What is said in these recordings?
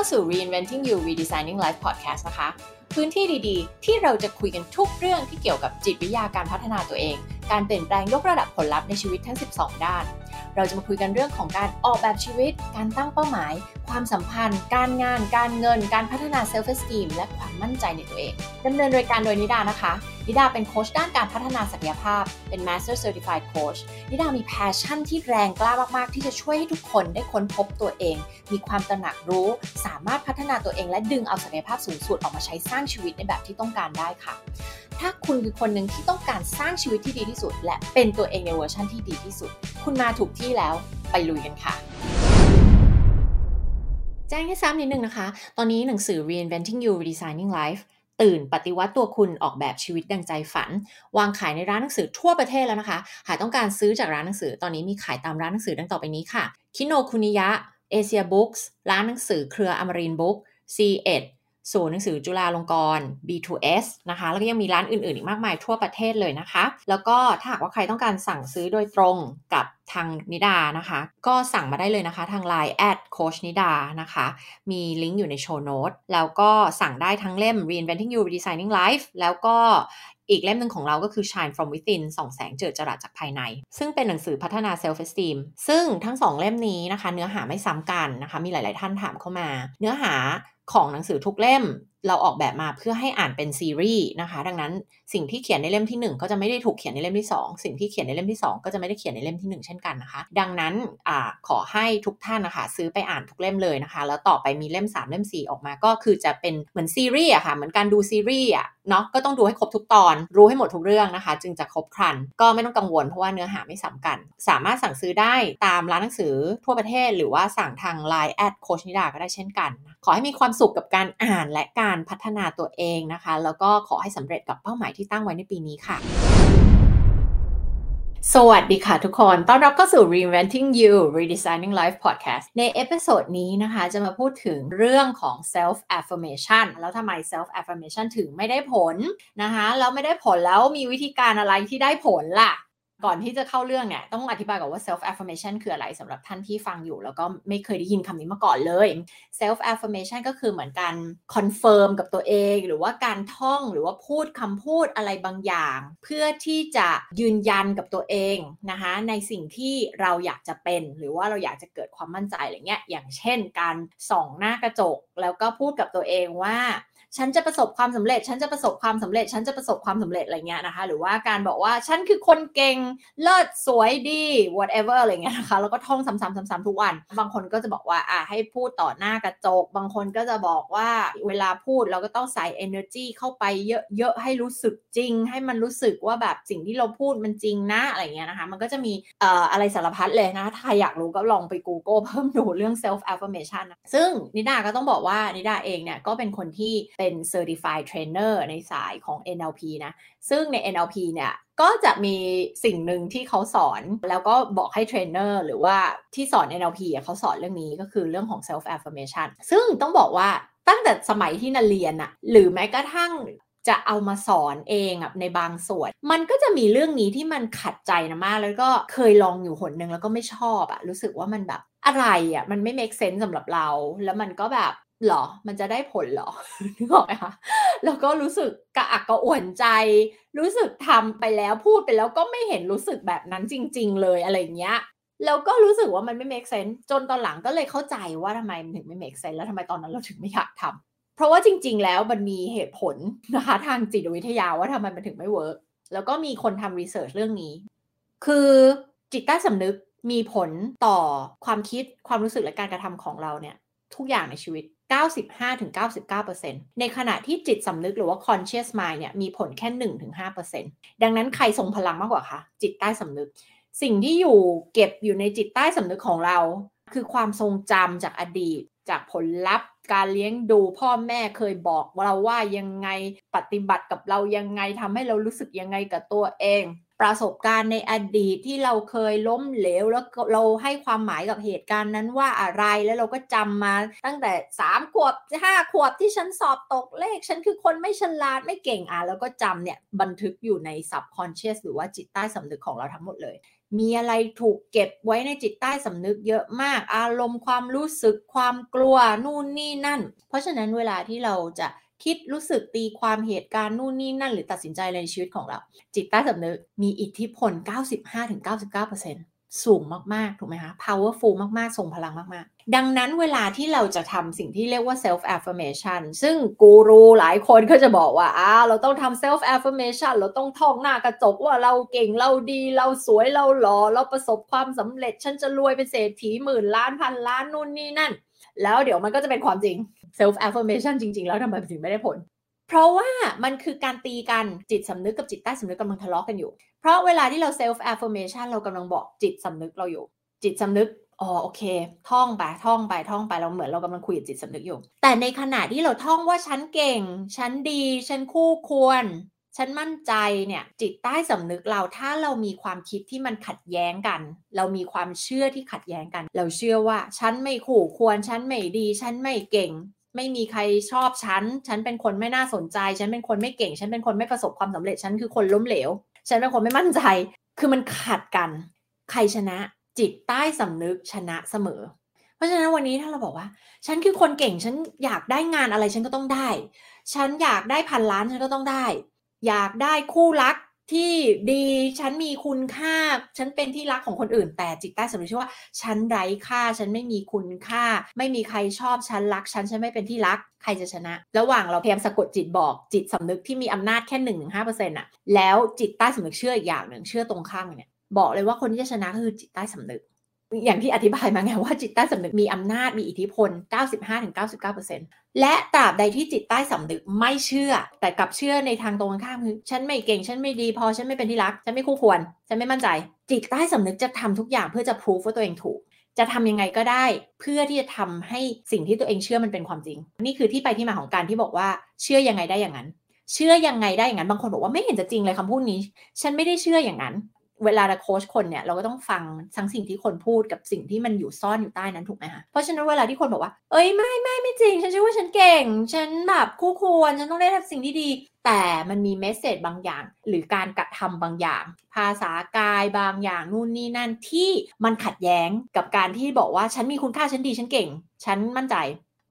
าสู่ Reinventing You Redesigning Life Podcast นะคะ พื้นที่ดีๆ ที่เราจะคุยกันทุกเรื่องที่เกี่ยวกับจิตวิทยาการพัฒนาตัวเอง การเปลี่ยนแปลงยกระดับผลลัพธ์ในชีวิตทั้ง 12 ด้าน เราจะมาคุยกันเรื่องของการออกแบบชีวิต การตั้งเป้าหมาย ความสัมพันธ์ การงาน การเงิน การพัฒนา self esteem และความมั่นใจในตัวเองดำเนินรายการโดยนิดานะคะ นิดาเป็นโค้ชด้านการพัฒนาศักยภาพ เป็น Master Certified Coach นิดามี passion ที่แรงกล้ามาก ๆ ที่จะช่วยให้ทุกคนได้ค้นพบตัวเอง มีความตระหนักรู้ สามารถพัฒนาตัวเองและดึงเอาศักยภาพสูงสุดออกมาใช้สร้างชีวิตในแบบที่ต้องการได้ค่ะ ถ้าคุณคือคนหนึ่งที่ต้องการสร้างชีวิตที่ดีที่สุด และเป็นตัวเองในเวอร์ชันที่ดีที่สุด คุณมาถูกที่แล้ว ไปลุยกันค่ะแจ้งให้ซ้ำนิดนึงนะคะ ตอนนี้หนังสือ Reinventing You Redesigning Life ตื่นปฏิวัติตัวคุณออกแบบชีวิตดังใจฝัน วางขายในร้านหนังสือทั่วประเทศแล้วนะคะ หากต้องการซื้อจากร้านหนังสือตอนนี้มีขายตามร้านหนังสือดังต่อไปนี้ค่ะคิโนคุนิยะเอเชียบุ๊กส์ร้านหนังสือเครืออมรินบุ๊กซีเอ็ด ศูนย์หนังสือจุฬาลงกรณ์ B2S นะคะ แล้วก็ยังมีร้านอื่นๆ อีกมากมายทั่วประเทศเลยนะคะ แล้วก็ถ้าหากว่าใครต้องการสั่งซื้อโดยตรงกับทางนิดานะคะ ก็สั่งมาได้เลยนะคะ ทาง Line แอดโค้ชนิดานะคะ มีลิงก์อยู่ใน show note แล้วก็สั่งได้ทั้งเล่ม Reinventing You Redesigning Life แล้วก็อีกเล่มหนึ่งของเราก็คือ Shine from Within ส่องแสงเจิดจรัสจากภายใน ซึ่งเป็นหนังสือพัฒนา Self Esteem ซึ่งทั้งสองเล่มนี้นะคะ เนื้อหาไม่ซ้ำกันนะคะ มีหลาย ๆ ท่านถามเข้ามา เนื้อหา ของหนังสือทุกเล่ม เราออกแบบมาเพื่อให้อ่านเป็นซีรีส์นะคะ ดังนั้นสิ่งที่เขียนในเล่มที่ 1 ก็จะไม่ได้ถูกเขียนในเล่มที่ 2 สิ่งที่เขียนในเล่มที่ 2 ก็จะไม่ได้เขียนในเล่มที่ 1 เช่นกันนะคะ ดังนั้นอขอให้ทุกท่านนะคะ ซื้อไปอ่านทุกเล่มเลยนะคะ แล้วต่อไปมีเล่ม 3 เล่ม 4 ออกมาก็คือจะเป็นเหมือนซีรีส์อะค่ะเหมือนการดูซีรีส์อะเนาะก็ต้องดูให้ครบทุกตอน รู้ให้หมดทุกเรื่องนะคะ จึงจะครบครัน ก็ไม่ต้องกังวลเพราะว่าเนื้อหาไม่ซ้ากัน สามารถสั่งซื้อได้ตามร้านหนังสือทั่วประเทศ หรือว่าสั่งทาง Line แอดโค้ชนิดาก็ได้เช่นกัน ขอให้มีความสุขกับการอ่านและการพัฒนาตัวเองนะคะ แล้วก็ขอให้สำเร็จกับเป้าหมายที่ตั้งไว้ในปีนี้ค่ะสวัสดีค่ะทุกคน ต้อนรับเข้าสู่ Reinventing You Redesigning Life Podcast ใน episode นี้นะคะ จะมาพูดถึงเรื่องของ self affirmation แล้วทำไม self affirmation ถึงไม่ได้ผลนะคะ แล้วไม่ได้ผลแล้วมีวิธีการอะไรที่ได้ผลล่ะ ก่อนที่จะเข้าเรื่องเนี่ยต้องอธิบายก่อนว่า self affirmation คืออะไรสำหรับท่านที่ฟังอยู่ แล้วก็ไม่เคยได้ยินคำนี้มาก่อนเลย self affirmation ก็คือเหมือนการ confirm กับตัวเอง หรือว่าการท่องหรือว่าพูดคำพูดอะไรบางอย่าง เพื่อที่จะยืนยันกับตัวเองนะคะในสิ่งที่เราอยากจะเป็น หรือว่าเราอยากจะเกิดความมั่นใจอะไรเงี้ยอย่างเช่น การส่องหน้ากระจก แล้วก็พูดกับตัวเองว่า ฉันจะประสบความสำเร็จ ฉันจะประสบความสำเร็จ ฉันจะประสบความสำเร็จอะไรเงี้ยนะคะ หรือว่าการบอกว่าฉันคือคนเก่งเลิศสวยดี whatever อะไรเงี้ยนะคะแล้วก็ท่องซ้ำๆๆทุกวัน บางคนก็จะบอกว่าอ่าให้พูดต่อหน้ากระจก บางคนก็จะบอกว่าเวลาพูดเราก็ต้องใส่ energy เข้าไปเยอะๆให้รู้สึกจริง ให้มันรู้สึกว่าแบบสิ่งที่เราพูดมันจริงนะอะไรเงี้ยนะคะ มันก็จะมีเอ่ออะไรสารพัดเลยนะถ้าอยากรู้ก็ลองไป Google เพิ่มดูเรื่อง self affirmation นะซึ่งนิดาก็ต้องบอกว่านิดาเองเนี่ยก็เป็นคนที่เป็น certified trainer ในสายของ NLP นะ ซึ่งใน NLP เนี่ยก็จะมีสิ่งหนึ่งที่เขาสอนแล้วก็บอกให้เทรนเนอร์หรือว่าที่สอน NLP เขาสอนเรื่องนี้ก็คือเรื่องของ self affirmation ซึ่งต้องบอกว่าตั้งแต่สมัยที่นิดาเรียนอะหรือแม้กระทั่งจะเอามาสอนเองอะในบางส่วน มันก็จะมีเรื่องนี้ที่มันขัดใจนะมาก แล้วก็เคยลองอยู่หนหนึ่งแล้วก็ไม่ชอบอะรู้สึกว่ามันแบบอะไรอะมันไม่ make sense สำหรับเรา แล้วมันก็แบบ หรอ มันจะได้ผลหรอนึกออกไหมคะแล้วก็รู้สึกกระอักกระอ่วนใจ รู้สึกทำไปแล้วพูดไปแล้วก็ไม่เห็นรู้สึกแบบนั้นจริง ๆ เลยอะไรเงี้ยแล้วก็รู้สึกว่ามันไม่ make sense จนตอนหลังก็เลยเข้าใจว่าทำไมมันถึงไม่ make sense แล้วทำไมตอนนั้นเราถึงไม่อยากทำเพราะว่าจริง ๆ แล้วมันมีเหตุผลนะคะทางจิตวิทยาว่าทำไมมันถึงไม่ work แล้วก็มีคนทำ research เรื่องนี้ คือจิตใต้สำนึกมีผลต่อความคิดความรู้สึกและการกระทำของเราเนี่ย ทุกอย่างในชีวิต 95-99%ในขณะที่จิตสำนึกหรือว่า conscious mind เนี่ยมีผลแค่ 1-5%ดังนั้นใครทรงพลังมากกว่าคะจิตใต้สำนึก สิ่งที่อยู่เก็บอยู่ในจิตใต้สำนึกของเรา คือความทรงจำจากอดีต จากผลลัพธ์ การเลี้ยงดูพ่อแม่เคยบอกเราว่ายังไงปฏิบัติกับเรายังไงทำให้เรารู้สึกยังไงกับตัวเอง ประสบการณ์ในอดีตที่เราเคยล้มเหลว แล้วเราให้ความหมายกับเหตุการณ์นั้นว่าอะไรแล้วเราก็จำมาตั้งแต่3ขวบ5ขวบที่ฉันสอบตกเลข ฉันคือคนไม่ฉลาดไม่เก่งอะแล้วก็จำเนี่ยบันทึกอยู่ใน subconscious หรือว่าจิตใต้สำนึกของเราทั้งหมดเลย มีอะไรถูกเก็บไว้ในจิตใต้สำนึกเยอะมาก อารมณ์ความรู้สึกความกลัวนู่นนี่นั่น เพราะฉะนั้นเวลาที่เราจะ คิดรู้สึกตีความเหตุการณ์นู่นนี่นั่น หรือตัดสินใจอะไรในชีวิตของเรา จิตใต้สำนึกมีอิทธิพล 95-99%สูงมาก ๆ ถูกไหมคะ powerful มาก ๆ ทรงพลังมาก ๆ ดังนั้นเวลาที่เราจะทำสิ่งที่เรียกว่า self affirmation ซึ่งกูรูหลายคนก็จะบอกว่าอ้าเราต้องทำ self affirmation เราต้องท่องหน้ากระจกว่าเราเก่งเราดีเราสวยเราหล่อเราประสบความสำเร็จ ฉันจะรวยเป็นเศรษฐีหมื่นล้านพันล้านนู่นนี่นั่น แล้วเดี๋ยวมันก็จะเป็นความจริง self affirmation จริง ๆ แล้วทำไมถึงไม่ได้ผล เพราะว่ามันคือการตีกันจิตสำนึกกับจิตใต้สำนึกกำลังทะเลาะกันอยู่ เพราะเวลาที่เรา self affirmation เรากำลังบอกจิตสำนึกเราอยู่ จิตสำนึกอ๋อโอเค ท่องไปท่องไปท่องไปเราเหมือนเรากำลังคุยกับจิตสำนึกอยู่ แต่ในขณะที่เราท่องว่าฉันเก่ง ฉันดี ฉันคู่ควร ฉันมั่นใจเนี่ยจิตใต้สำนึกเราถ้าเรามีความคิดที่มันขัดแย้งกัน เรามีความเชื่อที่ขัดแย้งกัน เราเชื่อว่าฉันไม่คู่ควร ฉันไม่ดี ฉันไม่เก่ง ไม่มีใครชอบฉัน ฉันเป็นคนไม่น่าสนใจ ฉันเป็นคนไม่เก่ง ฉันเป็นคนไม่ประสบความสำเร็จ ฉันคือคนล้มเหลว ฉันเป็นคนไม่มั่นใจ คือมันขัดกัน ใครชนะ จิตใต้สำนึกชนะเสมอ เพราะฉะนั้นวันนี้ถ้าเราบอกว่า ฉันคือคนเก่ง ฉันอยากได้งานอะไรฉันก็ต้องได้ ฉันอยากได้พันล้านฉันก็ต้องได้ อยากได้คู่รัก ที่ดีฉันมีคุณค่า ฉันเป็นที่รักของคนอื่น แต่จิตใต้สำนึกเชื่อว่าฉันไร้ค่า ฉันไม่มีคุณค่า ไม่มีใครชอบฉันรัก ฉันฉันไม่เป็นที่รักใครจะชนะ ระหว่างเราพยายามสะกดจิตบอกจิตสำนึกที่มีอำนาจแค่หนึ่งถึงห้าเปอร์เซ็นต์อะแล้วจิตใต้สำนึกเชื่ออีกอย่างหนึ่งเชื่อตรงข้ามเนี่ยบอกเลยว่าคนที่จะชนะคือจิตใต้สำนึก อย่างที่อธิบายมาไงว่าจิตใต้สำนึกมีอำนาจมีอิทธิพล 95-99%และตราบใดที่จิตใต้สำนึกไม่เชื่อ แต่กลับเชื่อในทางตรงกันข้ามคือฉันไม่เก่งฉันไม่ดีพอฉันไม่เป็นที่รัก ฉันไม่คู่ควร ฉันไม่มั่นใจ จิตใต้สำนึกจะทำทุกอย่างเพื่อจะพิสูจว่าตัวเองถูก จะทำยังไงก็ได้ เพื่อที่จะทำให้สิ่งที่ตัวเองเชื่อมันเป็นความจริง นี่คือที่ไปที่มาของการที่บอกว่าเชื่อยังไงได้อย่างนั้น เชื่อยังไงได้อย่างนั้นบางคนบอกว่าไม่เห็นจะจริงเลยคำพูดนี้ ฉันไม่ได้เชื่ออย่างนั้น เวลาเราโค้ชคนเนี่ยเราก็ต้องฟังทั้งสิ่งที่คนพูดกับสิ่งที่มันอยู่ซ่อนอยู่ใต้นั้นถูกไหมคะเพราะฉะนั้นเวลาที่คนบอกว่า เอ้ยไม่ไม่ไม่จริง ฉันเชื่อว่าฉันเก่ง ฉันแบบคู่ควร ฉันต้องได้ทำสิ่งที่ดี แต่มันมีเมสเซจบางอย่าง หรือการกระทำบางอย่าง ภาษากายบางอย่างนู่นนี่นั่นที่มันขัดแย้งกับการที่บอกว่าฉันมีคุณค่าฉันดีฉันเก่ง ฉันมั่นใจ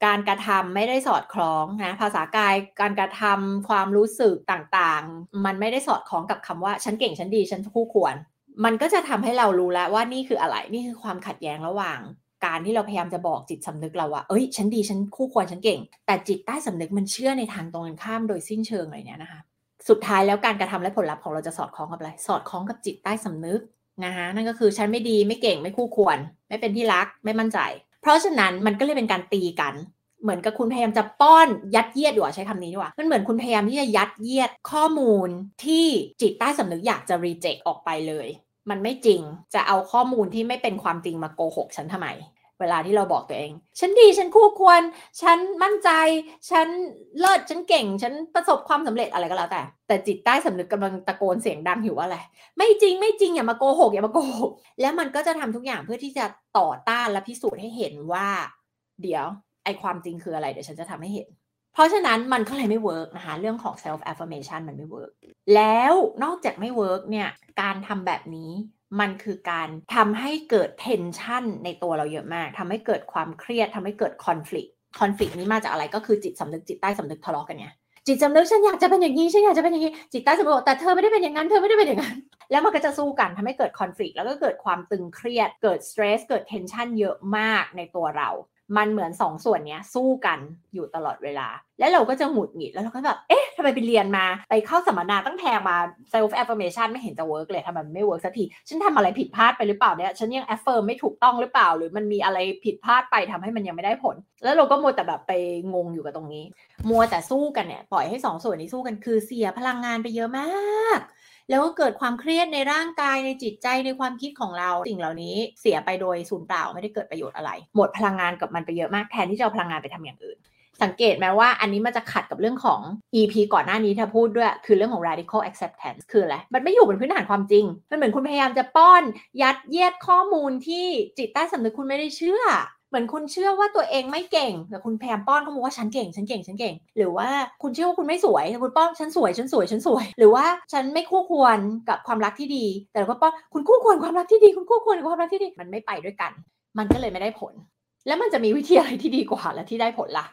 การกระทำไม่ได้สอดคล้องนะภาษากายการกระทำความรู้สึกต่างๆ มันไม่ได้สอดคล้องกับคำว่าฉันเก่งฉันดีฉันคู่ควร มันก็จะทำให้เรารู้แล้วว่านี่คืออะไรนี่คือความขัดแย้งระหว่าง การที่เราพยายามจะบอกจิตสำนึกเราว่าเอ้ย ฉันดีฉันคู่ควรฉันเก่ง แต่จิตใต้สำนึกมันเชื่อในทางตรงกันข้ามโดยสิ้นเชิงเลยเนี่ยนะคะสุดท้ายแล้วการกระทำและผลลัพธ์ของเราจะสอดคล้องกับอะไรสอดคล้องกับจิตใต้สำนึกนะคะนั่นก็คือฉันไม่ดีไม่เก่งไม่คู่ควร ไม่เป็นที่รักไม่มั่นใจ เพราะฉะนั้นมันก็เลยเป็นการตีกันเหมือนกับคุณพยายามจะป้อนยัดเยียดดีกว่าใช้คำนี้ดีกว่ามันเหมือนคุณพยายามที่จะยัดเยียดข้อมูลที่จิตใต้สำนึกอยากจะรีเจ็คออกไปเลย มันไม่จริงจะเอาข้อมูลที่ไม่เป็นความจริงมาโกหกฉันทำไม เวลาที่เราบอกตัวเอง ฉันดีฉันคู่ควร ฉันมั่นใจ ฉันเลิศฉันเก่ง ฉันประสบความสำเร็จอะไรก็แล้วแต่ แต่จิตใต้สำนึกกำลังตะโกนเสียงดังอยู่ว่าอะไรไม่จริงไม่จริงอย่ามาโกหกอย่ามาโกหกแล้วมันก็จะทำทุกอย่างเพื่อที่จะต่อต้านและพิสูจน์ให้เห็นว่า เดี๋ยวไอความจริงคืออะไรเดี๋ยวฉันจะทำให้เห็น เพราะฉะนั้นมันก็เลยไม่ work นะคะเรื่องของ self affirmation มันไม่ work แล้วนอกจากไม่ work เนี่ยการทำแบบนี้ มันคือการทำให้เกิดเทนชันในตัวเราเยอะมากทำให้เกิดความเครียดทำให้เกิดคอน FLICT คอน FLICT นี้มาจากอะไรก็คือจิตสำนึกจิตใต้สำนึกทะเลาะกันไงจิตสำนึกฉันอยากจะเป็นอย่างนี้ฉันอยากจะเป็นอย่างนี้จิตใต้สำนึกแต่เธอไม่ได้เป็นอย่างนั้นเธอไม่ได้เป็นอย่างนั้น แล้วมันก็จะสู้กันทำให้เกิดคอน FLICT แล้วก็เกิดความตึงเครียด เกิดสเตรสเกิดเทนชันเยอะมากในตัวเรา มันเหมือนสองส่วนนี้สู้กันอยู่ตลอดเวลา แล้วเราก็จะหงุดหงิดแล้วเราก็แบบเอ๊ะทำไมไปเรียนมา ไปเข้าสัมมนาตั้งแพงมา self affirmation ไม่เห็นจะ work เลยทำไมมันไม่ work สักที ฉันทำอะไรผิดพลาดไปหรือเปล่าเนี่ยฉันยัง affirm ไม่ถูกต้องหรือเปล่า หรือมันมีอะไรผิดพลาดไปทำให้มันยังไม่ได้ผล แล้วเราก็มัวแต่แบบไปงงอยู่กับตรงนี้ มัวแต่สู้กันเนี่ยปล่อยให้สองส่วนนี้สู้กันคือเสียพลังงานไปเยอะมาก แล้วก็เกิดความเครียดในร่างกายในจิตใจในความคิดของเรา สิ่งเหล่านี้เสียไปโดยสูญเปล่าไม่ได้เกิดประโยชน์อะไร หมดพลังงานกับมันไปเยอะมากแทนที่จะเอาพลังงานไปทำอย่างอื่น สังเกตไหมว่าอันนี้มันจะขัดกับเรื่องของ EP ก่อนหน้านี้ที่พูดด้วย คือเรื่องของ radical acceptance คืออะไร มันไม่อยู่บนพื้นฐานความจริง มันเหมือนคุณพยายามจะป้อน ยัดเยียดข้อมูลที่จิตใต้สำนึกคุณไม่ได้เชื่อ เหมือนคุณเชื่อว่าตัวเองไม่เก่งแต่คุณแพมป้อนเขาบอกว่าฉันเก่งฉันเก่งฉันเก่ง หรือว่าคุณเชื่อว่าคุณไม่สวยแต่คุณป้อนฉันสวยฉันสวยฉันสวย หรือว่าฉันไม่คู่ควรกับความรักที่ดี แต่ก็ป้อนคุณคู่ควรความรักที่ดีคุณคู่ควรความรักที่ดีมันไม่ไปด้วยกัน มันก็เลยไม่ได้ผล แล้วมันจะมีวิธีอะไรที่ดีกว่าและที่ได้ผลละ่ะ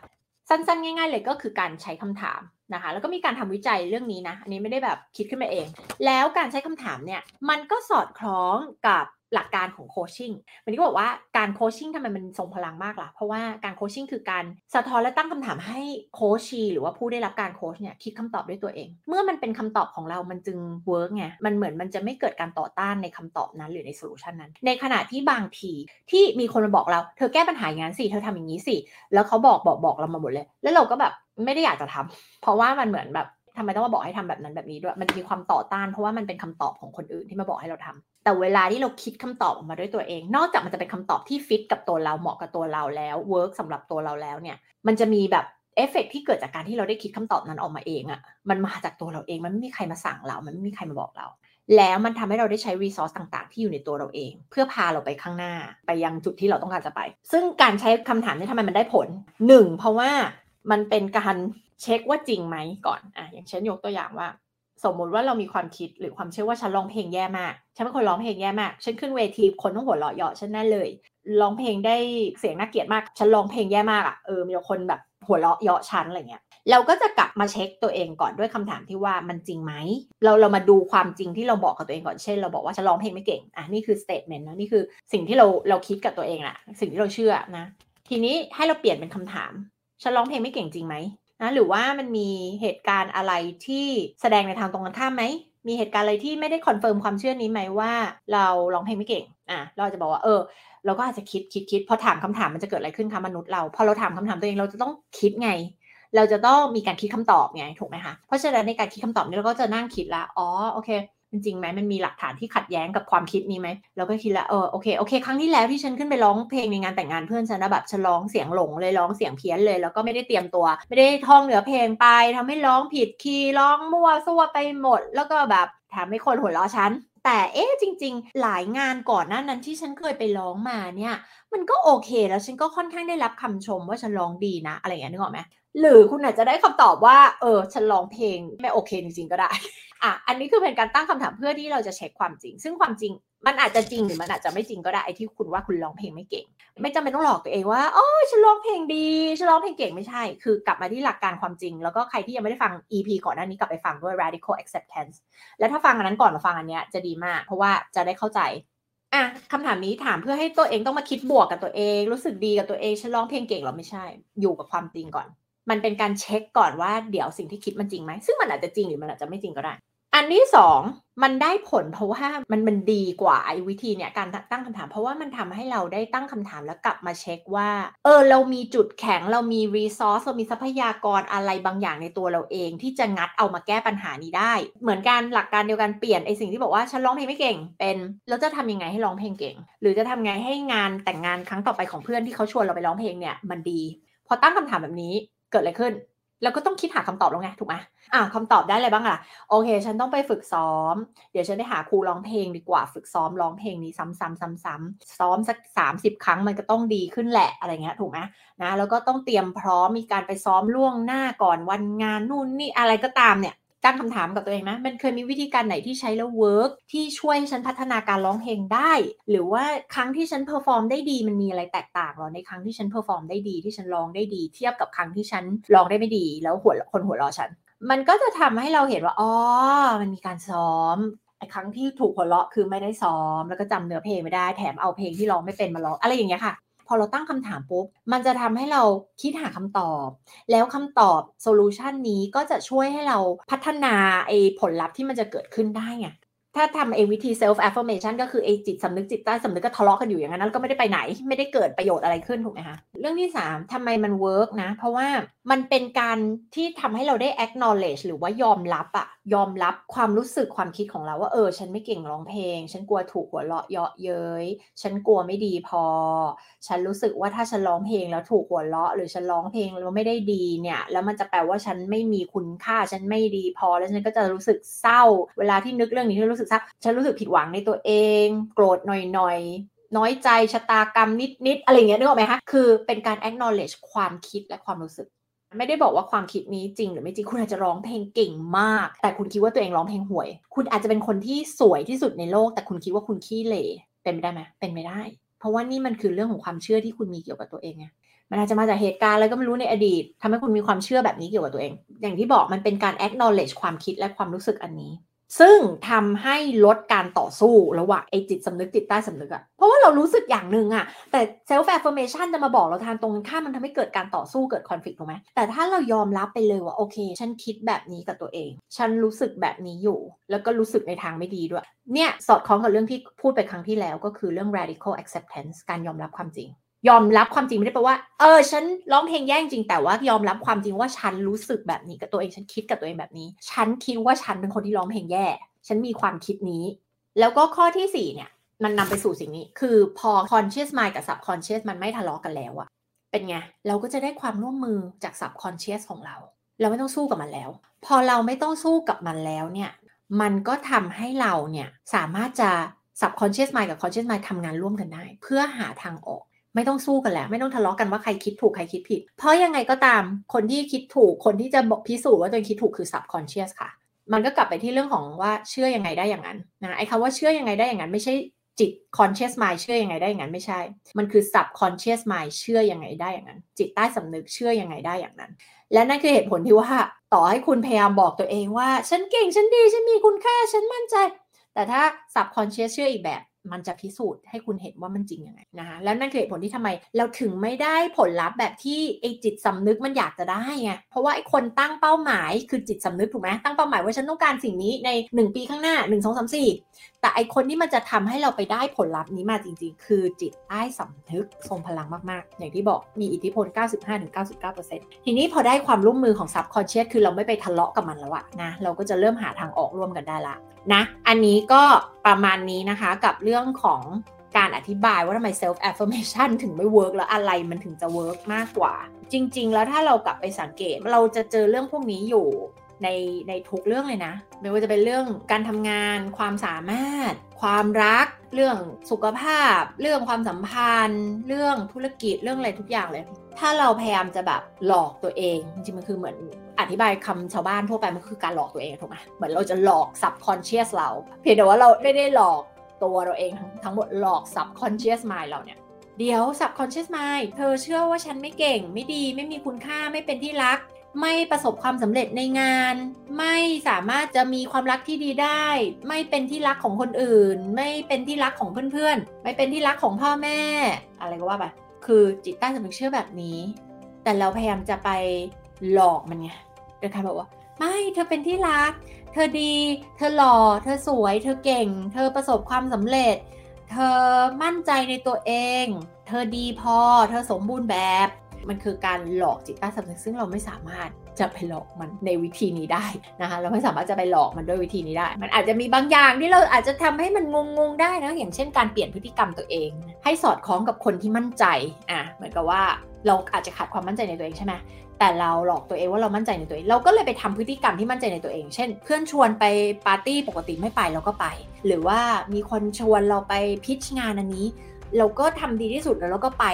สั้นๆ ง่าย ๆ เลยก็คือการใช้คำถามนะคะแล้วก็มีการทำวิจัยเรื่องนี้นะ อันนี้ไม่ได้แบบคิดขึ้นมาเอง แล้วการใช้คำถามเนี่ย มันก็สอดคล้องกับ หลักการของ coaching วันก็บอกว่าการ coaching ทำไมมันทรงพลังมากล่ะ เพราะว่าการ coaching คือการสะท้อนและตั้งคำถามให้ coachee หรือว่าผู้ได้รับการโค้ชเนี่ยคิดคำตอบด้วยตัวเอง เมื่อมันเป็นคำตอบของเรามันจึง work ไง มันเหมือนมันจะไม่เกิดการต่อต้านในคำตอบนั้นหรือใน solution นั้น ในขณะที่บางทีที่มีคนมาบอกเรา เธอแก้ปัญหาอย่างนั้นสิ เธอทำอย่างนี้สิ แล้วเขาบอกบอกบอกเรามาหมดเลย แล้วเราก็แบบไม่ได้อยากจะทำเพราะว่ามันเหมือนแบบทำไมต้องมาบอกให้ทำแบบนั้นแบบนี้ด้วย มันมีความต่อต้านเพราะว่ามันเป็นคำตอบของคนอื่นที่มาบอกให้เราทำ แต่เวลาที่เราคิดคำตอบออกมาด้วยตัวเอง นอกจากมันจะเป็นคำตอบที่ฟิตกับตัวเราเหมาะกับตัวเราแล้ว work สำหรับตัวเราแล้วเนี่ย มันจะมีแบบเอฟเฟกที่เกิดจากการที่เราได้คิดคำตอบนั้นออกมาเองอะ่ะ มันมาจากตัวเราเอง มันไม่มีใครมาสั่งเรา มันไม่มีใครมาบอกเรา แล้วมันทำให้เราได้ใช้รีซอสต่างๆ ที่อยู่ในตัวเราเอง เพื่อพาเราไปข้างหน้าไปยังจุดที่เราต้องการจะไป ซึ่งการใช้คำถามนี้ทำไมมันได้ผลหนึ่งเพราะว่ามันเป็นการเช็คว่าจริงไหมก่อนอะอย่างเช่นยกตัวอย่างว่า สมมติว่าเรามีความคิดหรือความเชื่อว่าฉันร้องเพลงแย่มาก ฉันเป็นคนร้องเพลงแย่มาก ฉันขึ้นเวทีคนต้องหัวเราะเยาะฉันแน่เลย ร้องเพลงได้เสียงน่าเกลียดมาก ฉันร้องเพลงแย่มากอะ เออ มีคนแบบหัวเราะเยาะฉันอะไรเงี้ย เราก็จะกลับมาเช็คตัวเองก่อนด้วยคำถามที่ว่ามันจริงไหม เราเรามาดูความจริงที่เราบอกกับตัวเองก่อน เช่น เราบอกว่าฉันร้องเพลงไม่เก่ง อะนี่คือ statement นะนี่คือสิ่งที่เราเราคิดกับตัวเองแหละสิ่งที่เราเชื่อนะ ทีนี้ให้เราเปลี่ยนเป็นคำถาม ฉันร้องเพลงไม่เก่งจริงไหมนะหรือว่ามันมีเหตุการณ์อะไรที่แสดงในทางตรงกันข้ามไหม มีเหตุการณ์อะไรที่ไม่ได้ confirm ความเชื่อนี้ไหมว่า เราร้องเพลงไม่เก่ง อะ เราจะบอกว่า เออ เราก็อาจจะคิดคิดคิดพอถามคำถามมันจะเกิดอะไรขึ้นคะมนุษย์เรา พอเราถามคำถามตัวเองเราจะต้องคิดไง เราจะต้องมีการคิดคำตอบไงถูกไหมคะ เพราะฉะนั้นในการคิดคำตอบนี้เราก็จะนั่งคิดละ อ๋อ โอเค จริงไหมมันมีหลักฐานที่ขัดแย้งกับความคิดนี้ไหมเราก็คิดล้วเออโอเคโอเค ครั้งที่แล้วที่ฉันขึ้นไปร้องเพลงในงานแต่งงานเพื่อนฉันนะแบบฉันร้องเสียงหลงเลยร้องเสียงเพี้ยนเลย แล้วก็ไม่ได้เตรียมตัว ไม่ได้ท่องเนื้อเพลงไปทำให้ร้องผิดคีย์ร้องมั่วซั่วไปหมด แล้วก็แบบทำให้คนหัวเราะฉันแต่เอ๊ะจริง ๆ หลายงานก่อนหน้านั้นที่ฉันเคยไปร้องมาเนี่ย มันก็โอเคแล้วฉันก็ค่อนข้างได้รับคำชมว่าฉันร้องดีนะ อะไรอย่างเงี้ยนึกออกไหม หรือคุณอาจจะได้คำตอบว่า เออ ฉันร้องเพลงไม่โอเคจริงๆก็ได้ อะ อันนี้คือเป็นการตั้งคำถามเพื่อที่เราจะเช็คความจริง ซึ่งความจริงมันอาจจะจริงหรือมันอาจจะไม่จริงก็ได้ไอ้ที่คุณว่าคุณร้องเพลงไม่เก่ง ไม่จำเป็นต้องหลอกตัวเองว่าโอ๋อฉันร้องเพลงดีฉันร้องเพลงเก่งไม่ใช่ คือกลับมาที่หลักการความจริง แล้วก็ใครที่ยังไม่ได้ฟัง EP ก่อนหน้านี้กลับไปฟังด้วย radical acceptance แล้วถ้าฟังอันนั้นก่อนมาฟังอันเนี้ยจะดีมาก เพราะว่าจะได้เข้าใจอะคำถามนี้ถามเพื่อให้ตัวเองต้องมาคิดบวกกับตัวเอง รู้สึกดีกับตัวเองฉันร้องเพลงเก่งหรอไม่ใช่ อยู่กับความจริงก่อน มันเป็นการเช็คก่อนว่าเดี๋ยวสิ่งที่คิดมันจริงไหม ซึ่งมันอาจจะจริงหรือมันอาจจะไม่จริงก็ได้ อันที่สองมันได้ผลเพราะว่ามันมันดีกว่าไอ้วิธีเนี่ยการตั้งคำถาม เพราะว่ามันทำให้เราได้ตั้งคำถามแล้วกลับมาเช็คว่า เออเรามีจุดแข็งเรามีรีซอสเรามีทรัพยากรอะไรบางอย่างในตัวเราเอง ที่จะงัดเอามาแก้ปัญหานี้ได้ เหมือนกันหลักการเดียวกันเปลี่ยนไอ้สิ่งที่บอกว่าฉันร้องเพลงไม่เก่ง เป็นเราจะทำยังไงให้ร้องเพลงเก่ง หรือจะทำไงให้งานแต่งงานครั้งต่อไปของเพื่อนที่เขาชวนเราไปร้องเพลงเนี่ยมันดี พอตั้งคำถามแบบนี้ เกิดอะไรขึ้น แล้วก็ต้องคิดหาคำตอบแล้วไงถูกไหมอะคำตอบได้อะไรบ้างอะ โอเค ฉันต้องไปฝึกซ้อม เดี๋ยวฉันไปหาครูร้องเพลงดีกว่า ฝึกซ้อมร้องเพลงนี้ซ้ำๆซ้ำๆซ้อมสักสามสิบครั้งมันก็ต้องดีขึ้นแหละอะไรเงี้ยถูกไหมนะแล้วก็ต้องเตรียมพร้อมมีการไปซ้อมล่วงหน้าก่อนวันงานนู่นนี่อะไรก็ตามเนี่ย ตั้งคำถามกับตัวเองนะมันเคยมีวิธีการไหนที่ใช้แล้ว work ที่ช่วยให้ฉันพัฒนาการร้องเพลงได้ หรือว่าครั้งที่ฉัน perform ได้ดีมันมีอะไรแตกต่างหรอในครั้งที่ฉัน perform ได้ดีที่ฉันร้องได้ดี เทียบกับครั้งที่ฉันร้องได้ไม่ดี แล้วหัวคนหัวเราะฉัน มันก็จะทำให้เราเห็นว่าอ๋อมันมีการซ้อมไอ้ครั้งที่ถูกหัวเราะคือไม่ได้ซ้อม แล้วก็จำเนื้อเพลงไม่ได้แถมเอาเพลงที่ร้องไม่เป็นมาร้องอะไรอย่างเงี้ยค่ะ พอเราตั้งคำถามปุ๊บ มันจะทำให้เราคิดหาคำตอบ แล้วคำตอบ solution นี้ก็จะช่วยให้เราพัฒนาไอ้ผลลัพธ์ที่มันจะเกิดขึ้นได้ไง ถ้าทำเอวิธี self affirmation ก็คือไอจิตสำนึกจิตใต้สำนึกก็ทะเลาะกันอยู่อย่างนั้นแล้วก็ไม่ได้ไปไหน ไม่ได้เกิดประโยชน์อะไรขึ้นถูกไหมคะเรื่องที่ 3ทำไมมัน work นะ เพราะว่ามันเป็นการที่ทำให้เราได้ acknowledge หรือว่ายอมรับอะยอมรับความรู้สึกความคิดของเราว่าเออ ฉันไม่เก่งร้องเพลง ฉันกลัวถูกหัวเราะเยาะเย้ยฉันกลัวไม่ดีพอ ฉันรู้สึกว่าถ้าฉันร้องเพลงแล้วถูกหัวเราะ หรือฉันร้องเพลงแล้วไม่ได้ดีเนี่ยแล้วมันจะแปลว่าฉันไม่มีคุณค่าฉันไม่ดีพอ แล้วฉันก็จะรู้สึกเศร้า เวลาที่นึกเรื่องนี้ที่รู้สึกเศร้าฉันรู้สึกผิดหวังในตัวเอง โกรธหน่อยๆ น้อยใจชะตากรรมนิดๆ อะไรเงี้ยนึกออกไหมคะคือเป็นการ acknowledge ความคิดและความรู้สึก ไม่ได้บอกว่าความคิดนี้จริง หรือไม่จริงคุณอาจจะร้องเพลงเก่งมาก แต่คุณคิดว่าตัวเองร้องเพลงห่วย คุณอาจจะเป็นคนที่สวยที่สุดในโลก แต่คุณคิดว่าคุณขี้เหร่เป็นไปได้ไหมเป็นไม่ได้ เพราะว่านี่มันคือเรื่องของความเชื่อที่คุณมีเกี่ยวกับตัวเองไงมันอาจจะมาจากเหตุการณ์อะไรก็ไม่รู้ในอดีตทำให้คุณมีความเชื่อแบบนี้เกี่ยวกับตัวเอง อย่างที่บอกมันเป็นการ acknowledge ความคิดและความรู้สึกอันนี้ ซึ่งทำให้ลดการต่อสู้ระหว่างไอจิตสำนึกจิตใต้สำนึกอะเพราะว่าเรารู้สึกอย่างหนึ่งอะแต่ self affirmation จะมาบอกเราทางตรงกันข้ามมันทำให้เกิดการต่อสู้เกิด conflict ถูกไหมแต่ถ้าเรายอมรับไปเลยว่าโอเค ฉันคิดแบบนี้กับตัวเอง ฉันรู้สึกแบบนี้อยู่ แล้วก็รู้สึกในทางไม่ดีด้วย เนี่ยสอดคล้องกับเรื่องที่พูดไปครั้งที่แล้วก็คือเรื่อง radical acceptance การยอมรับความจริง ยอมรับความจริงไม่ได้แปลว่า เออ ฉันร้องเพลงแย่งจริง แต่ว่ายอมรับความจริงว่าฉันรู้สึกแบบนี้กับตัวเองฉันคิดกับตัวเองแบบนี้ ฉันคิดว่าฉันเป็นคนที่ร้องเพลงแย่ ฉันมีความคิดนี้ แล้วก็ข้อที่4เนี่ย มันนำไปสู่สิ่งนี้ คือพอ conscious mind กับ subconscious มันไม่ทะเลาะกันแล้วอะเป็นไง เราก็จะได้ความร่วมมือจาก subconscious ของเรา เราไม่ต้องสู้กับมันแล้ว พอเราไม่ต้องสู้กับมันแล้วเนี่ย มันก็ทำให้เราเนี่ยสามารถจะ subconscious mind กับ conscious mind ทำงานร่วมกันได้ เพื่อหาทางออก ไม่ต้องสู้กันแล้วไม่ต้องทะเลาะกันว่าใครคิดถูกใครคิดผิด เพราะยังไงก็ตามคนที่คิดถูกคนที่จะบอกพิสูจน์ว่าตัวเองคิดถูกคือ subconscious ค่ะ มันก็กลับไปที่เรื่องของว่าเชื่อยังไงได้อย่างนั้นนะไอ้คำว่าเชื่อยังไงได้อย่างนั้น ไม่ใช่จิต conscious mind เชื่อยังไงได้อย่างนั้นไม่ใช่ มันคือ subconscious mind เชื่อยังไงได้อย่างนั้น จิตใต้สำนึกเชื่อยังไงได้อย่างนั้น และนั่นคือเหตุผลที่ว่าต่อให้คุณพยายามบอกตัวเองว่า ฉันเก่งฉันดีฉันมีคุณค่าฉันมั่นใจ แต่ถ้า subconscious เชื่ออีกแบบ มันจะพิสูจน์ให้คุณเห็นว่ามันจริงยังไงนะคะแล้วนั่นคือเหตุผลที่ทำไม เราถึงไม่ได้ผลลัพธ์แบบที่ไอจิตสำนึกมันอยากจะได้ไงเพราะว่าไอคนตั้งเป้าหมายคือจิตสำนึกถูกไหมตั้งเป้าหมายว่าฉันต้องการสิ่งนี้ใน 1 ปีข้างหน้า 1 2 3 4 แต่ไอคนที่มันจะทำให้เราไปได้ผลลัพธ์นี้มาจริง ๆ คือจิตใต้สำนึกทรงพลังมากๆ อย่างที่บอกมีอิทธิพล 95-99%ทีนี้พอได้ความร่วมมือของ subconscious คือเราไม่ไปทะเลาะกับมันแล้วอะนะเราก็จะเริ่มหาทางออกร่วมกันได้ละ นะอันนี้ก็ประมาณนี้นะคะกับเรื่องของการอธิบายว่าทำไม self affirmation ถึงไม่ work แล้วอะไรมันถึงจะ work มากกว่า จริง ๆ แล้วถ้าเรากลับไปสังเกตเราจะเจอเรื่องพวกนี้อยู่ในในทุกเรื่องเลยนะ ไม่ว่าจะเป็นเรื่องการทำงาน ความสามารถ ความรัก เรื่องสุขภาพ เรื่องความสัมพันธ์ เรื่องธุรกิจเรื่องอะไรทุกอย่างเลย ถ้าเราพยายามจะแบบหลอกตัวเองจริงๆมันคือเหมือน อธิบายคำชาวบ้านทั่วไปมันคือการหลอกตัวเองถูกไหมเหมือนเราจะหลอก subconscious เรา เพียงแต่ว่าเราไม่ได้หลอกตัวเราเองทั้งหมดหลอก subconscious mind เราเนี่ยเดี๋ยว subconscious mind เธอเชื่อว่าฉันไม่เก่ง ไม่ดี ไม่มีคุณค่า ไม่เป็นที่รัก ไม่ประสบความสำเร็จในงาน ไม่สามารถจะมีความรักที่ดีได้ ไม่เป็นที่รักของคนอื่น ไม่เป็นที่รักของเพื่อนๆ ไม่เป็นที่รักของพ่อแม่ อะไรก็ว่าไป คือจิตใต้สำนึกเชื่อแบบนี้ แต่เราพยายามจะไปหลอกมันไง เดยการบอกว่า ไม่เธอเป็นที่รัก เธอดี เธอหล่อ เธอสวย เธอเก่ง เธอประสบความสำเร็จ เธอมั่นใจในตัวเอง เธอดีพอ เธอสมบูรณ์แบบ มันคือการหลอกจิตใต้สำนึกซึ่งเราไม่สามารถจะไปหลอกมันในวิธีนี้ได้นะคะเราไม่สามารถจะไปหลอกมันด้วยวิธีนี้ได้ มันอาจจะมีบางอย่างที่เราอาจจะทำให้มันงงๆได้นะอย่างเช่นการเปลี่ยนพฤติกรรมตัวเอง ให้สอดคล้องกับคนที่มั่นใจอะเหมือนกับว่าเราอาจจะขาดความมั่นใจในตัวเองใช่ไหมแต่เราหลอกตัวเองว่าเรามั่นใจในตัวเอง เราก็เลยไปทำพฤติกรรมที่มั่นใจในตัวเอง เช่น เพื่อนชวนไปปาร์ตี้ปกติไม่ไปเราก็ไป หรือว่ามีคนชวนเราไปพิชงานอันนี้ เราก็ทำดีที่สุดแล้วเราก็ไป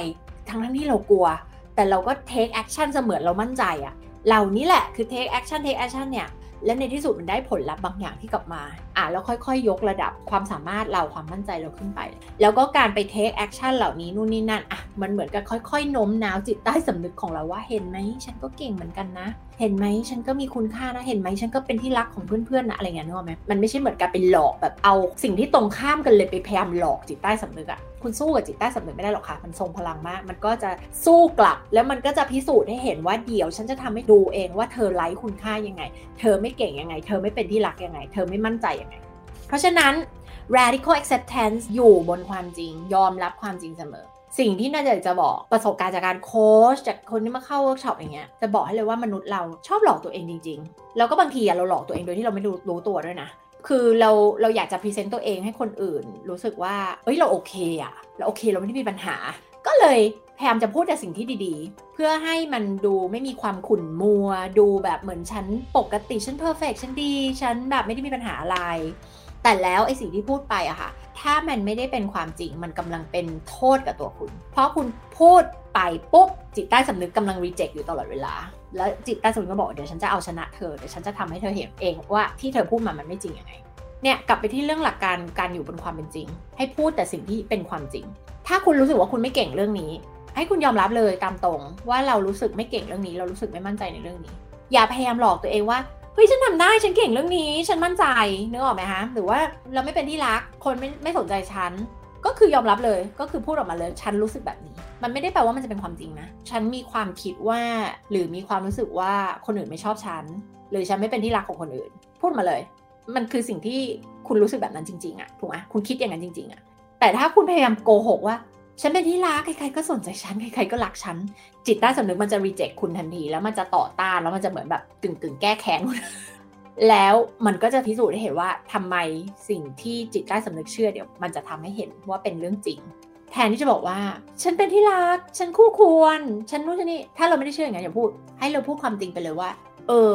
ทั้งทั้งที่เรากลัว แต่เราก็ take action เสมือนเรามั่นใจอะเหล่านี้แหละคือ take action take action เนี่ยและในที่สุดมันได้ผลลัพธ์บางอย่างที่กลับมา อะแล้วค่อยๆยกระดับความสามารถเราความมั่นใจเราขึ้นไป แล้วก็การไป take action เหล่านี้นู่นนี่นั่น อะ มันเหมือนกับค่อยๆโน้มน้าวจิตใต้สำนึกของเราว่าเห็นไหม ฉันก็เก่งเหมือนกันนะเห็นไหมฉันก็มีคุณค่านะเห็นไหมฉันก็เป็นที่รักของเพื่อนๆนะอะไรเงี้ยนึกออกไหมมันไม่ใช่เหมือนกับไปหลอกแบบเอาสิ่งที่ตรงข้ามกันเลยไปพยายามหลอกจิตใต้สำนึกอะคุณสู้กับจิตใต้สำนึกไม่ได้หรอกค่ะ มันทรงพลังมาก มันก็จะสู้กลับ แล้วมันก็จะพิสูจน์ให้เห็นว่าเดี๋ยว ฉันจะทำให้ดูเองว่าเธอไร้คุณค่ายังไง เธอไม่เก่งยังไง เธอไม่เป็นที่รักยังไง เธอไม่มั่นใจยังไง เพราะฉะนั้น radical acceptance อยู่บนความจริง ยอมรับความจริงเสมอ สิ่งที่น่าจะจะบอกประสบการณ์จากการโค้ชจากคนที่มาเข้าเวิร์กช็อปอย่างเงี้ยจะบอกให้เลยว่ามนุษย์เราชอบหลอกตัวเองจริง ๆ แล้วก็บางทีเราหลอกตัวเองโดยที่เราไม่รู้รู้ตัวด้วยนะคือเราเราอยากจะ present ตัวเองให้คนอื่น รู้สึกว่าเอ้ยเราโอเคอะเราโอเคเราไม่ได้มีปัญหา ก็เลยพยายามจะพูดแต่สิ่งที่ดีๆ เพื่อให้มันดูไม่มีความขุ่นมัว ดูแบบเหมือนฉันปกติฉันเพอร์เฟกฉันดี ฉันแบบไม่ได้มีปัญหาอะไร แต่แล้วไอ้สิ่งที่พูดไปอะค่ะ ถ้ามันไม่ได้เป็นความจริงมันกำลังเป็นโทษกับตัวคุณ เพราะคุณพูดไปปุ๊บจิตใต้สำนึกกำลังรีเจ็คอยู่ตลอดเวลา แล้วจิตใต้สำนึกก็บอกเดี๋ยวฉันจะเอาชนะเธอเดี๋ยวฉันจะทำให้เธอเห็นเองว่าที่เธอพูดมามันไม่จริงยังไงเนี่ยกลับไปที่เรื่องหลักการการอยู่บนความเป็นจริง ให้พูดแต่สิ่งที่เป็นความจริง ถ้าคุณรู้สึกว่าคุณไม่เก่งเรื่องนี้ ให้คุณยอมรับเลยตามตรงว่าเรารู้สึกไม่เก่งเรื่องนี้ เรารู้สึกไม่มั่นใจในเรื่องนี้ อย่าพยายามหลอกตัวเองว่า เฮ้ยฉันทำได้ฉันเก่งเรื่องนี้ ฉันมั่นใจนึกออกไหมคะหรือว่าเราไม่เป็นที่รักคนไม่ไม่สนใจฉันก็คือยอมรับเลยก็คือพูดออกมาเลยฉันรู้สึกแบบนี้ มันไม่ได้แปลว่ามันจะเป็นความจริงนะ ฉันมีความคิดว่า หรือมีความรู้สึกว่าคนอื่นไม่ชอบฉัน หรือฉันไม่เป็นที่รักของคนอื่น พูดมาเลย มันคือสิ่งที่คุณรู้สึกแบบนั้นจริงๆอะถูกไหมคุณคิดอย่างนั้นจริงๆอะแต่ถ้าคุณพยายามโกหกว่า ฉันเป็นที่รักใครๆก็สนใจฉันใครๆก็รักฉัน จิตใต้สำนึกมันจะรีเจ็คคุณทันทีแล้วมันจะต่อต้านแล้วมันจะเหมือนแบบกึ่งๆแก้แค้นคุณแล้วมันก็จะพิสูจน์ให้เห็นว่าทำไมสิ่งที่จิตใต้สำนึกเชื่อเดี๋ยวมันจะทำให้เห็นว่าเป็นเรื่องจริง แทนที่จะบอกว่า ฉันเป็นที่รัก ฉันคู่ควร ฉันนู่นฉันนี่ถ้าเราไม่ได้เชื่ออย่างนั้นอย่าพูด ให้เราพูดความจริงไปเลยว่า เออ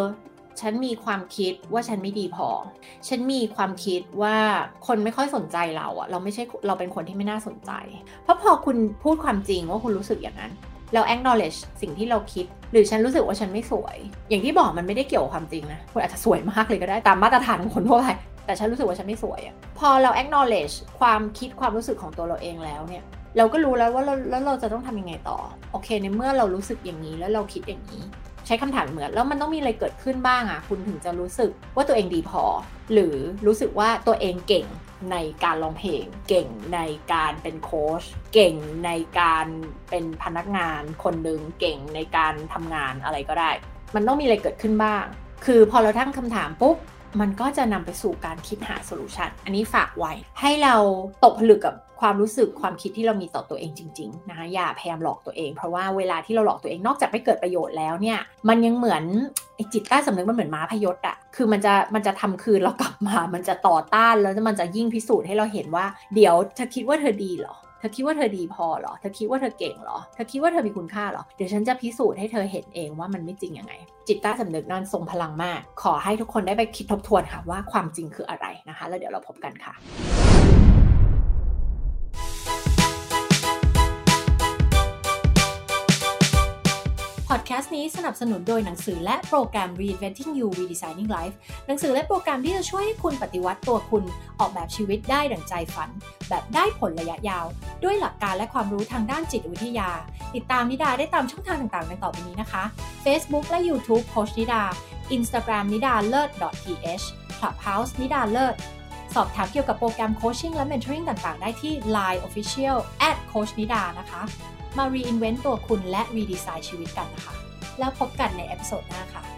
ฉันมีความคิดว่าฉันไม่ดีพอ ฉันมีความคิดว่าคนไม่ค่อยสนใจเราอะเราไม่ใช่เราเป็นคนที่ไม่น่าสนใจ เพราะพอคุณพูดความจริงว่าคุณรู้สึกอย่างนั้น เรา acknowledge สิ่งที่เราคิด หรือฉันรู้สึกว่าฉันไม่สวย อย่างที่บอกมันไม่ได้เกี่ยวกับความจริงนะคุณอาจจะสวยมากเลยก็ได้ตามมาตรฐานของคนทั่วไปแต่ฉันรู้สึกว่าฉันไม่สวยอะพอเรา acknowledge ความคิดความรู้สึกของตัวเราเองแล้วเนี่ยเราก็รู้แล้วว่าเราแล้วเราจะต้องทำยังไงต่อ โอเคในเมื่อเรารู้สึกอย่างนี้แล้วเราคิดอย่างนี้ ใช้คำถามเหมือนแล้วมันต้องมีอะไรเกิดขึ้นบ้างอะคุณถึงจะรู้สึกว่าตัวเองดีพอ หรือรู้สึกว่าตัวเองเก่งในการร้องเพลง เก่งในการเป็นโค้ชเก่งในการเป็นพนักงานคนหนึ่งเก่งในการทำงานอะไรก็ได้ มันต้องมีอะไรเกิดขึ้นบ้าง คือพอเราตั้งคำถามปุ๊บมันก็จะนำไปสู่การคิดหา solution อันนี้ฝากไว้ ให้เราตกผลึกกับ ความรู้สึกความคิดที่เรามีต่อตัวเองจริงๆนะคะอย่าพยายามหลอกตัวเอง เพราะว่าเวลาที่เราหลอกตัวเองนอกจากไม่เกิดประโยชน์แล้วเนี่ยมันยังเหมือนไอจิตใต้สำนึกมันเหมือนม้าพยศอะคือมันจะมันจะทำคืนเรากลับมา มันจะต่อต้านแล้วมันจะยิ่งพิสูจน์ให้เราเห็นว่า เดี๋ยวเธอคิดว่าเธอดีเหรอเธอคิดว่าเธอดีพอเหรอ เธอคิดว่าเธอเก่งเหรอ เธอคิดว่าเธอมีคุณค่าเหรอ เดี๋ยวฉันจะพิสูจน์ให้เธอเห็นเองว่ามันไม่จริงยังไง จิตใต้สำนึกนั้นทรงพลังมาก ขอให้ทุกคนได้ไปคิดทบทวนค่ะว่าความจริงคืออะไรนะคะ แล้วเดี๋ยวเราพบกันค่ะ นี้สนับสนุนโดยหนังสือและโปรแกรม Reinventing You Redesigning Life หนังสือและโปรแกรมที่จะช่วยให้คุณปฏิวัติตัวคุณ ออกแบบชีวิตได้ดั่งใจฝัน แบบได้ผลระยะยาว ด้วยหลักการและความรู้ทางด้านจิตวิทยา ติดตามนิดาได้ตามช่องทางต่างๆดังต่อไปนี้นะคะ Facebook และ YouTube โคชนิดา Instagram นิดาเลิศ .th Clubhouse นิดาเลิศสอบถามเกี่ยวกับโปรแกรมโคชชิ่งและ mentoring ต่างๆ ได้ที่ Line Official at Coach นิดานะคะ มา reinvent ตัวคุณและ redesign ชีวิตกันนะคะ แล้วพบกันในเอพิโซดหน้าค่ะ